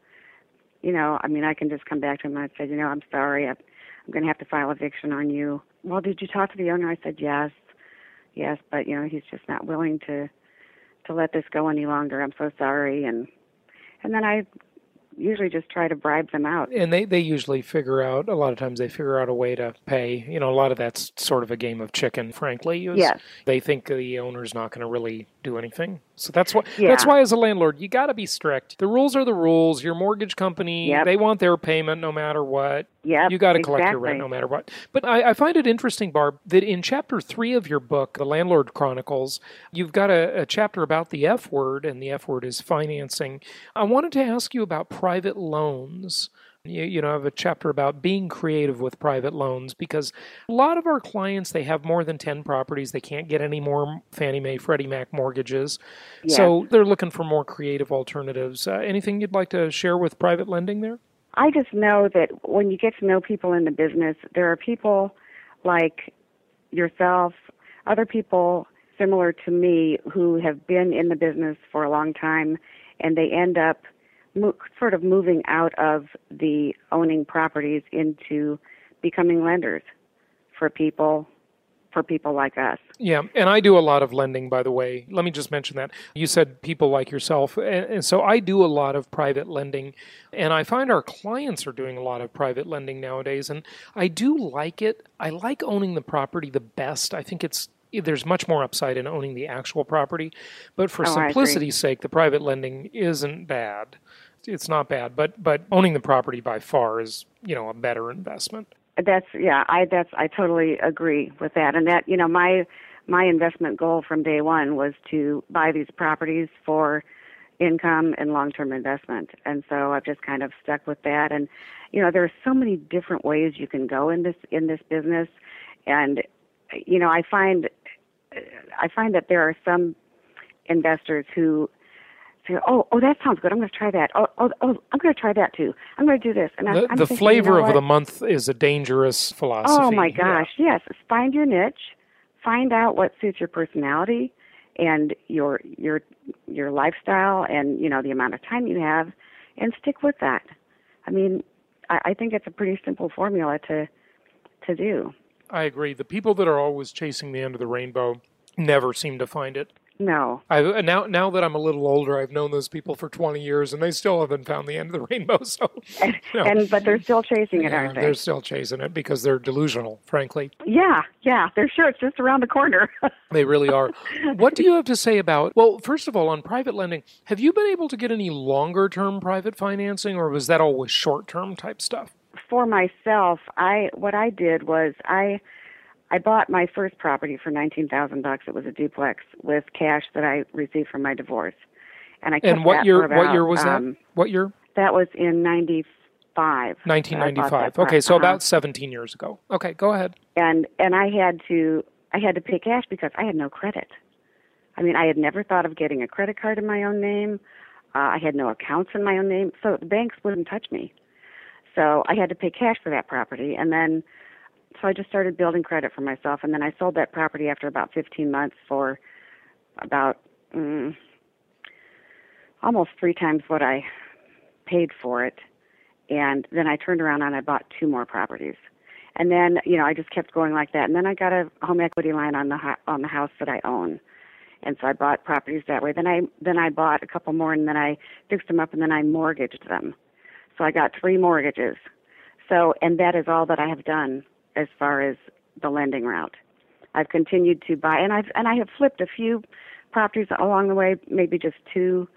you know, I mean, I can just come back to them and say, you know, I'm sorry, I'm, I'm going to have to file eviction on you. Well, did you talk to the owner? I said yes, yes, but you know, he's just not willing to to let this go any longer. I'm so sorry, and and then I usually just try to bribe them out. And they, they usually figure out, a lot of times they figure out a way to pay. You know, a lot of that's sort of a game of chicken, frankly. Yes. They think the owner's not going to really do anything. So that's why Yeah. that's why as a landlord you got to be strict. The rules are the rules. Your mortgage company, Yep. they want their payment no matter what. Yep, You got to collect your rent no matter what. But I, I find it interesting, Barb, that in chapter three of your book, The Landlord Chronicles, you've got a, a chapter about the F word, and the F word is financing. I wanted to ask you about private loans. You, you know, I have a chapter about being creative with private loans because a lot of our clients they have more than ten properties. They can't get any more Fannie Mae, Freddie Mac mortgages, so they're looking for more creative alternatives. Uh, anything you'd like to share with private lending there? I just know that when you get to know people in the business, there are people like yourself, other people similar to me who have been in the business for a long time, and they end up mo- sort of moving out of the owning properties into becoming lenders for people for people like us. Yeah, and I do a lot of lending, by the way. Let me just mention that. You said people like yourself. And, so I do a lot of private lending, and I find our clients are doing a lot of private lending nowadays. And I do like it. I like owning the property the best. I think it's there's much more upside in owning the actual property. But for Oh, simplicity's sake, the private lending isn't bad. It's not bad, but but owning the property by far is, you know, a better investment. That's yeah, I that's I totally agree with that. And that, you know, my my investment goal from day one was to buy these properties for income and long-term investment. And so I've just kind of stuck with that and you know, there are so many different ways you can go in this in this business and you know, I find I find that there are some investors who "Oh, oh, that sounds good. I'm going to try that. Oh, oh, oh I'm going to try that too. I'm going to do this." And The, I'm the thinking, flavor you know of the month is a dangerous oh, philosophy. Oh my Yeah. gosh, yes. Find your niche, find out what suits your personality and your your your lifestyle and you know the amount of time you have and stick with that. I mean, I, I think it's a pretty simple formula to to do. I agree. The people that are always chasing the end of the rainbow never seem to find it. No. I now now that I'm a little older, I've known those people for 20 years, and they still haven't found the end of the rainbow. So, you know, and but they're still chasing it, yeah, aren't they? they're still chasing it because they're delusional. Frankly, Yeah, yeah. They're sure it's just around the corner. they really are. what do you have to say about? Well, first of all, on private lending, have you been able to get any longer term private financing, or was that always short term type stuff? for myself, I what I did was I I bought my first property for nineteen thousand bucks. It was a duplex with cash that I received from my divorce, and I kept And what that year? for about, what year was um, that? What year? That was in ninety five. 1995. Okay, so about 17 years ago. Okay, go ahead. and and I had to I had to pay cash because I had no credit. I mean, I had never thought of getting a credit card in my own name. Uh, I had no accounts in my own name, so the banks wouldn't touch me. So I had to pay cash for that property, and then so I just started building credit for myself, and then I sold that property after about 15 months for about mm, almost three times what I paid for it, and then I turned around and I bought two more properties and then you know I just kept going like that. And then I got a home equity line on the on the house that I own, and so I bought properties that way. Then I then I bought a couple more, and then I fixed them up, and then I mortgaged them. So I got three mortgages. So and that is all that I have done as far as the lending route. I've continued to buy, and I've and I have flipped a few properties along the way, maybe just two,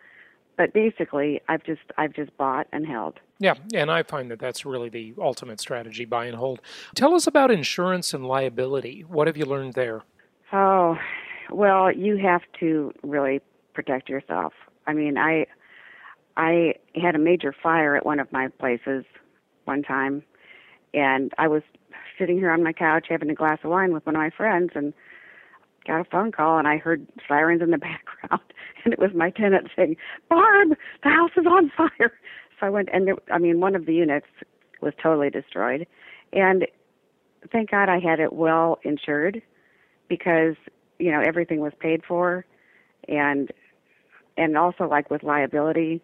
but basically I've just I've just bought and held. Yeah, and I find that that's really the ultimate strategy buy and hold. Tell us about insurance and liability. What have you learned there? Oh, well, you have to really protect yourself. I mean, I I had a major fire at one of my places one time, and I was sitting here on my couch having a glass of wine with one of my friends, and got a phone call, and I heard sirens in the background, and it was my tenant saying, "Barb, the house is on fire." So I went, and there, I mean, one of the units was totally destroyed, and thank God I had it well insured because you know everything was paid for, and and also like with liability.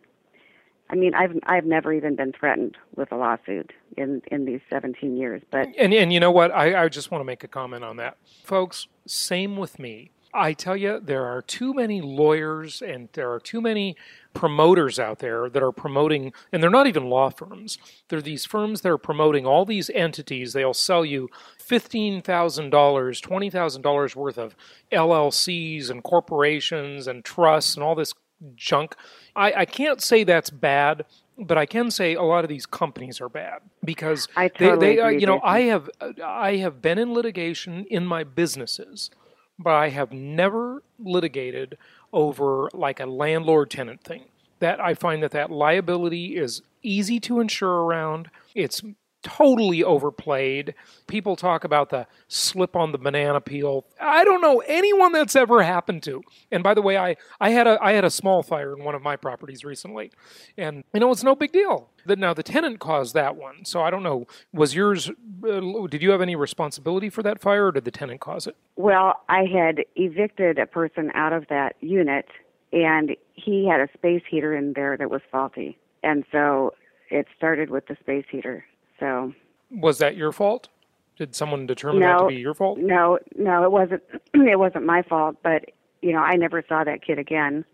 I mean, I've I've never even been threatened with a lawsuit in in these 17 years. But and and you know what? I I just want to make a comment on that, folks. Same with me. I tell you, there are too many lawyers and there are too many promoters out there that are promoting, and they're not even law firms. They're these firms that are promoting all these entities. They'll sell you $15,000, $20,000 worth of LLCs and corporations and trusts and all this junk. I, I can't say that's bad but I can say a lot of these companies are bad because totally they, they uh, agree, you know, I have I have been in litigation in my businesses, but I have never litigated over like a landlord tenant thing. That I find that that liability is easy to insure around. It's totally overplayed. People talk about the slip on the banana peel. I don't know anyone that's ever happened to. And by the way, I, I had a I had a small fire in one of my properties recently, and you know it's no big deal. Now the tenant caused that one, so I don't know. Was yours? Uh, did you have any responsibility for that fire, or did the tenant cause it? Well, I had evicted a person out of that unit, and he had a space heater in there that was faulty, and so it started with the space heater. So Was that your fault? Did someone determine that to be your fault? no, no, it wasn't. it wasn't my fault, but you know, I never saw that kid again.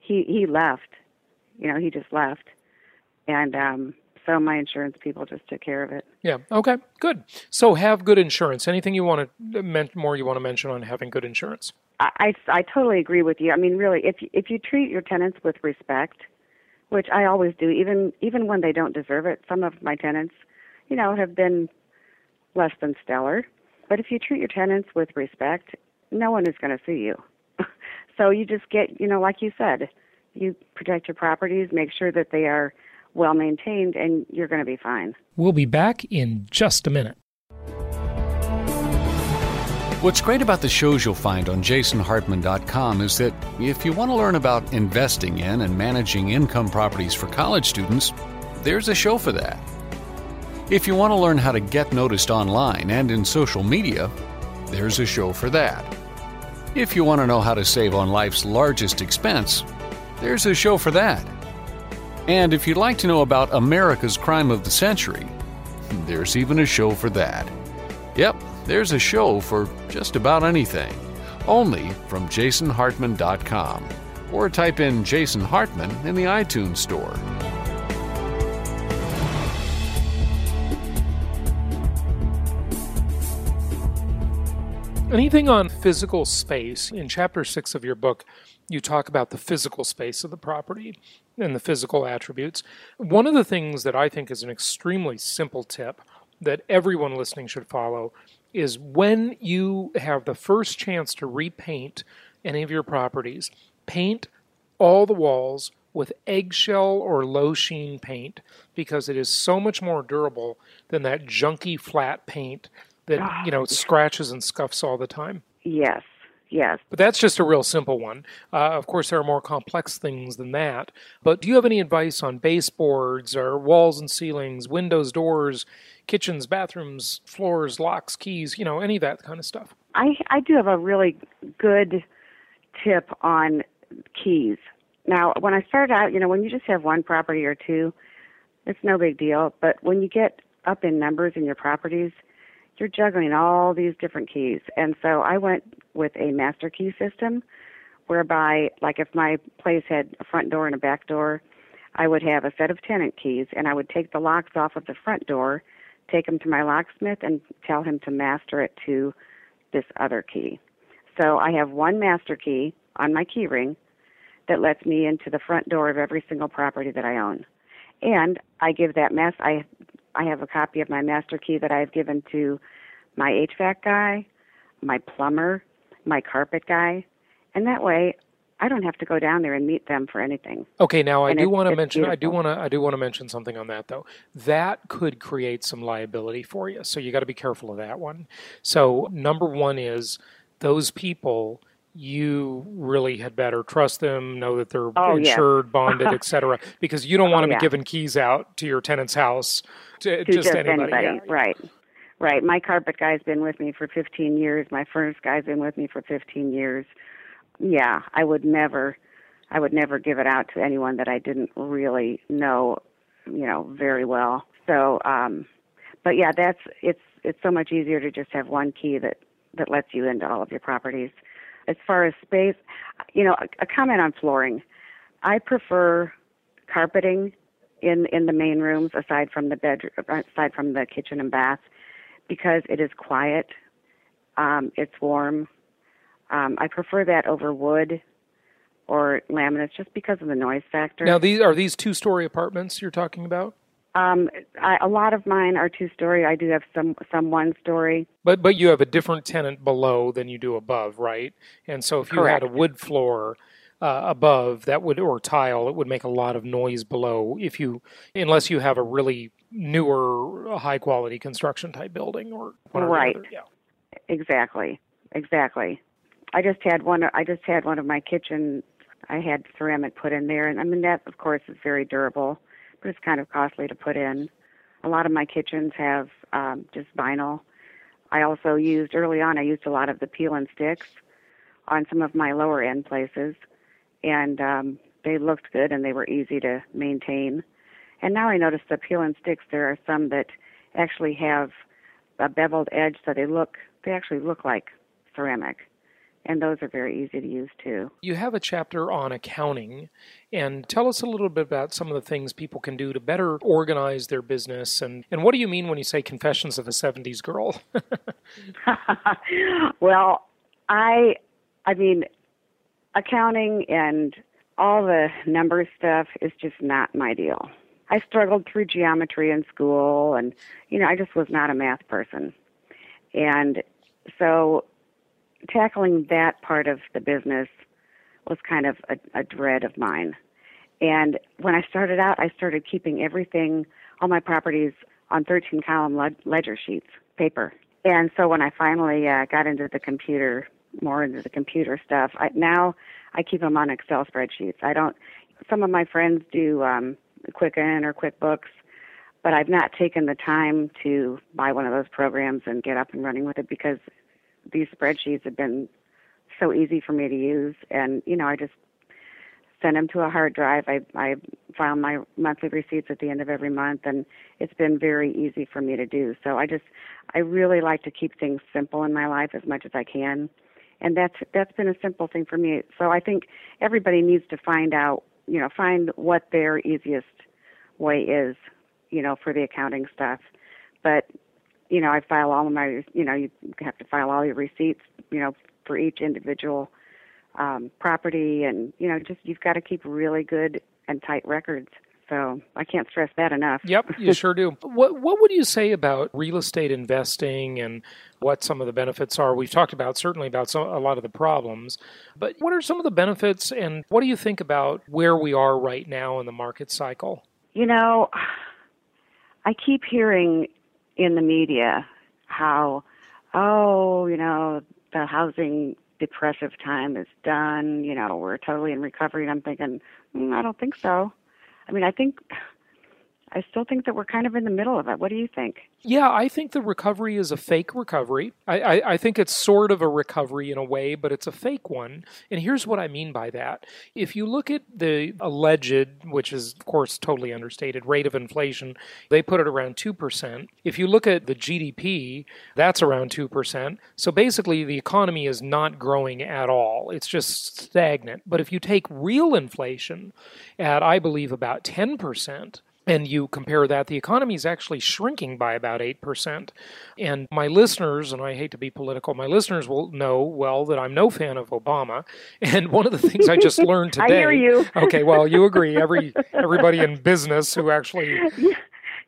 He he left. You know, he just left, and um, so my insurance people just took care of it. Yeah. Okay. Good. So have good insurance. Anything you want to men- more you want to mention on having good insurance? I, I, I totally agree with you. I mean, really, if you, if you treat your tenants with respect, which I always do, even even when they don't deserve it. Some of my tenants, you know, have been less than stellar, but if you treat your tenants with respect, no one is going to sue you. so you just get, you know, like you said, you protect your properties, make sure that they are well maintained, and you're going to be fine. We'll be back in just a minute. What's great about the shows you'll find on jasonhartman.com is that if you want to learn about investing in and managing income properties for college students, there's a show for that. If you want to learn how to get noticed online and in social media, there's a show for that. If you want to know how to save on life's largest expense, there's a show for that. And if you'd like to know about America's crime of the century, there's even a show for that. Yep, there's a show for just about anything. Only from jasonhartman.com. Or type in Jason Hartman in the iTunes Store. Anything on physical space? In chapter six of your book, you talk about the physical space of the property and the physical attributes. One of the things that I think is an extremely simple tip that everyone listening should follow is when you have the first chance to repaint any of your properties, paint all the walls with eggshell or low sheen paint because it is so much more durable than that junky flat paint that you know scratches and scuffs all the time. Yes, yes. But that's just a real simple one. Uh, of course, there are more complex things than that. But do you have any advice on baseboards or walls and ceilings, windows, doors, kitchens, bathrooms, floors, locks, keys, you know, any of that kind of stuff? I I do have a really good tip on keys. Now, when I started out, you know, when you just have one property or two, it's no big deal. But when you get up in numbers in your properties, you're juggling all these different keys. And so I went with a master key system whereby, like, if my place had a front door and a back door, I would have a set of tenant keys and I would take the locks off of the front door, take them to my locksmith, and tell him to master it to this other key. So I have one master key on my key ring that lets me into the front door of every single property that I own. And I give that mess I I have a copy of my master key that I've given to my HVAC guy, my plumber, my carpet guy, and that way I don't have to go down there and meet them for anything. Okay, now I And do want to mention I do want to I do want to mention something on that though. That could create some liability for you. So you got to be careful of that one. So number 1 is those people you really had better trust them, know that they're Oh, insured, bonded, etc. Because you don't want to Oh, be giving keys out to your tenant's house to, To just, just anybody. anybody, Yeah. right? Right. My carpet guy's been with me for 15 years. My furnace guy's been with me for 15 years. Yeah, I would never I would never give it out to anyone that I didn't really know, you know, very well. So, um but yeah, that's it's it's so much easier to just have one key that that lets you into all of your properties. As far as space, you know, a, a comment on flooring. I prefer carpeting in in the main rooms aside from the bedroom aside from the kitchen and bath because it is quiet um it's warm um i prefer that over wood or laminates just because of the noise factor Now, these are these two story apartments you're talking about? Um I, a lot of mine are two story i do have some some one story But but you have a different tenant below than you do above, right? And so if you had a wood floor uh, above, that would or tile, it would make a lot of noise below. If you unless you have a really newer, high quality construction type building or Right. Yeah. Exactly. Exactly. I just had one I just had one of my kitchen I had ceramic put in there and I mean that of course is very durable, but it's kind of costly to put in. A lot of my kitchens have um just vinyl. I also used early on I used a lot of the peel and sticks on some of my lower end places and um they looked good and they were easy to maintain. And now I notice the peel and sticks there are some that actually have a beveled edge so they look they actually look like ceramic and those are very easy to use too You have a chapter on accounting, and tell us a little bit about some of the things people can do to better organize their business. And, and what do you mean when you say confessions of a 70s girl? well i i mean accounting and all the number stuff is just not my deal i struggled through geometry in school and you know i just was not a math person and so tackling that part of the business was kind of a, a dread of mine. And when I started out, I started keeping everything, all my properties, on 13 column led- ledger sheets, paper. And so when I finally uh, got into the computer, more into the computer stuff, I, now I keep them on Excel spreadsheets. I don't. Some of my friends do um, Quicken or QuickBooks, but I've not taken the time to buy one of those programs and get up and running with it because these spreadsheets have been so easy for me to use. And you know i just send them to a hard drive. I i file my monthly receipts at the end of every month and it's been very easy for me to do. So i just i really like to keep things simple in my life as much as i can. And that's that's been a simple thing for me. So i think everybody needs to find out you know find what their easiest way is you know for the accounting stuff. But you know, I file all of my, you know, you have to file all your receipts, you know, for each individual um, property, and you know, just you've got to keep really good and tight records. So I can't stress that enough. Yep, you sure do. What what would you say about real estate investing and what some of the benefits are? We've talked about certainly about some, a lot of the problems, but what are some of the benefits and what do you think about where we are right now in the market cycle? You know, I keep hearing in the media how, oh, you know, the housing depressive time is done. You know, we're totally in recovery. And I'm thinking, mm, I don't think so. I mean, I think, I still think that we're kind of in the middle of it. What do you think? Yeah, I think the recovery is a fake recovery. I, I, I, think it's sort of a recovery in a way, but it's a fake one. And here's what I mean by that. If you look at the alleged, which is, of course, totally understated, rate of inflation, they put it around 2%. If you look at the GDP, that's around 2%. So basically, the economy is not growing at all, it's just stagnant. But if you take real inflation at, I believe, about 10%, and you compare that, the economy is actually shrinking by about 8%. And my listeners, and I hate to be political, my listeners will know well that I'm no fan of Obama. And one of the things I just learned today. I hear you. okay, well, you agree. Every everybody in business who actually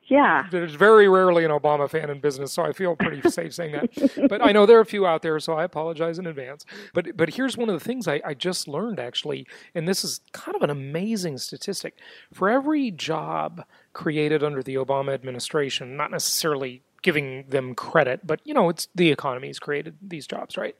Yeah. there's very rarely an Obama fan in business, so I feel pretty safe saying that. But I know there are a few out there, so I apologize in advance. But but here's one of the things I, I just learned actually, and this is kind of an amazing statistic. For every job created under the Obama administration, not necessarily giving them credit, but you know, it's the economy's created these jobs, right?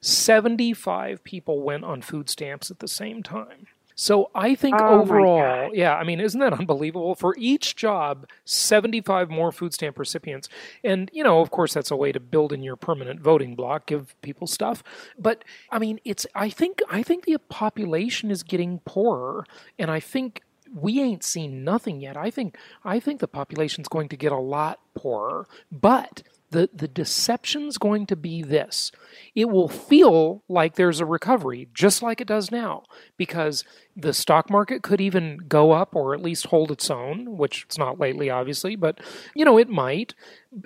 75 people went on food stamps at the same time. So I think Oh, overall, yeah, I mean, isn't that unbelievable? For each job, 75 more food stamp recipients. And, you know, of course, that's a way to build in your permanent voting block, give people stuff. But I mean, it's, I think, I think the population is getting poorer. And I think we ain't seen nothing yet. I think, I think the population's going to get a lot poorer. But the, the deception's going to be this it will feel like there's a recovery, just like it does now, because the stock market could even go up or at least hold its own, which it's not lately, obviously, but you know it might.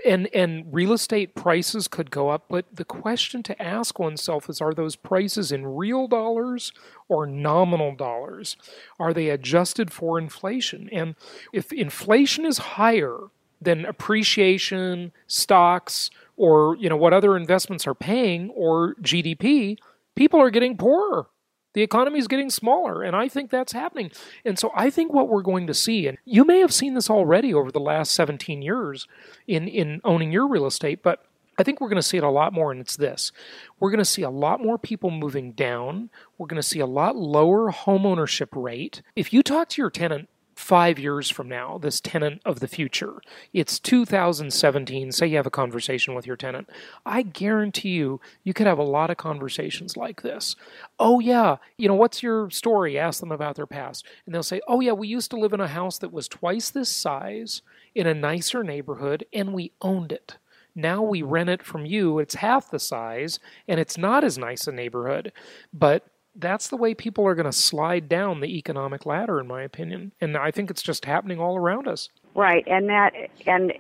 And and real estate prices could go up, but the question to ask oneself is: Are those prices in real dollars or nominal dollars? Are they adjusted for inflation? And if inflation is higher than appreciation, stocks, or you know what other investments are paying, or GDP, people are getting poorer. The economy is getting smaller, and I think that's happening. And so I think what we're going to see, and you may have seen this already over the last 17 years in, in owning your real estate, but I think we're going to see it a lot more, and it's this. We're going to see a lot more people moving down. We're going to see a lot lower home ownership rate. If you talk to your tenant five years from now, this tenant of the future, it's 2017, say you have a conversation with your tenant, I guarantee you, you could have a lot of conversations like this. Oh, yeah, you know, what's your story? Ask them about their past. And they'll say, oh, yeah, we used to live in a house that was twice this size in a nicer neighborhood, and we owned it. Now we rent it from you. It's half the size, and it's not as nice a neighborhood. But that's the way people are going to slide down the economic ladder, in my opinion. And I think it's just happening all around us. Right, and that and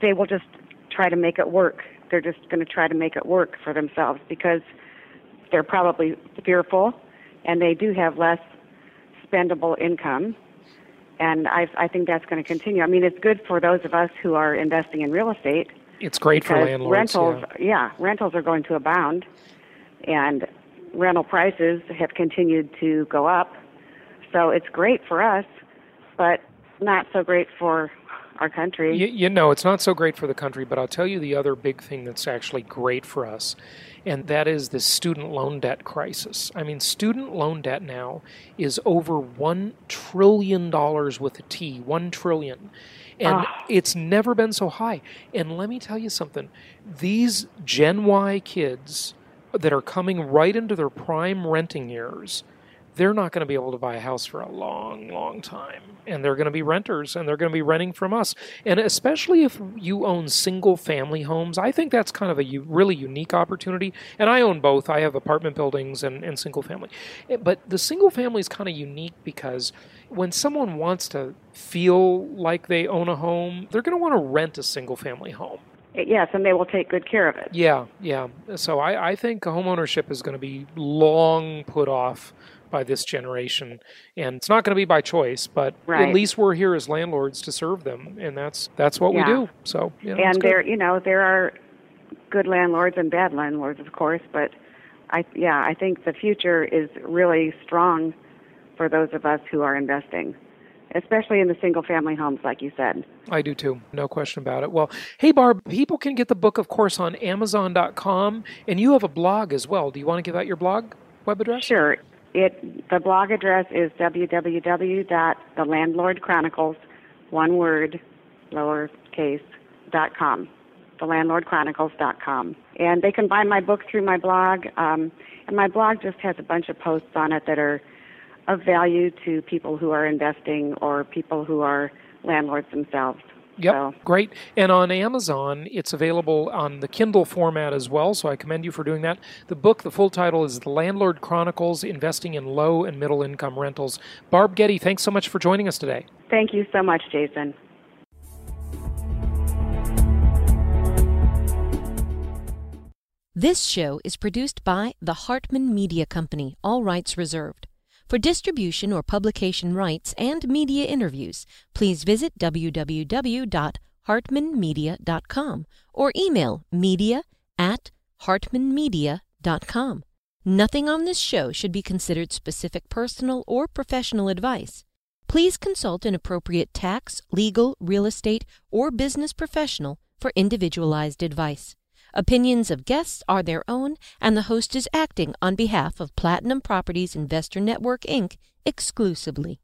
they will just try to make it work. They're just going to try to make it work for themselves because they're probably fearful, and they do have less spendable income. And I, I think that's going to continue. I mean, it's good for those of us who are investing in real estate It's great for landlords. rentals, yeah. yeah, rentals are going to abound, and rental prices have continued to go up. So it's great for us, but not so great for our country. You, you know, it's not so great for the country, but I'll tell you the other big thing that's actually great for us, and that is the student loan debt crisis. I mean, student loan debt now is over $1 trillion with a T, 1 trillion. And ah. it's never been so high. And let me tell you something these Gen Y kids that are coming right into their prime renting years, they're not going to be able to buy a house for a long, long time. And they're going to be renters and they're going to be renting from us. And especially if you own single family homes, I think that's kind of a u- really unique opportunity. And I own both. I have apartment buildings and, and single family. Eh, But the single family is kind of unique because when someone wants to feel like they own a home, they're going to want to rent a single family home. Yes, and they will take good care of it. Yeah, yeah. So I, I think homeownership is going to be long put off by this generation, and it's not going to be by choice. But Right. at least we're here as landlords to serve them, and that's that's what Yeah. we do. So you know, and there, you know, there are good landlords and bad landlords, of course, but I, yeah, I think the future is really strong for those of us who are investing, especially in the single-family homes, like you said. I do too, no question about it. Well, hey Barb, people can get the book, of course, on Amazon.com, and you have a blog as well. Do you want to give out your blog web address? Sure. It the blog address is www.thelandlordchronicles, one word, lowercase, dot com. Thelandlordchronicles.com. And they can buy my book through my blog. Um, and my blog just has a bunch of posts on it that are of value to people who are investing or people who are landlords themselves. Yep, So, great. And on Amazon, it's available on the Kindle format as well, so I commend you for doing that. The book, the full title is The Landlord Chronicles Investing in Low and Middle Income Rentals. Barb Getty, thanks so much for joining us today. thank you so much, Jason. This show is produced by the Hartman Media Company, all rights reserved. For distribution or publication rights and media interviews, please visit www.hartmanmedia.com or email media at hartmanmedia.com. Nothing on this show should be considered specific personal or professional advice. Please consult an appropriate tax, legal, real estate, or business professional for individualized advice. Opinions of guests are their own, and the host is acting on behalf of Platinum Properties Investor Network, Inc. exclusively.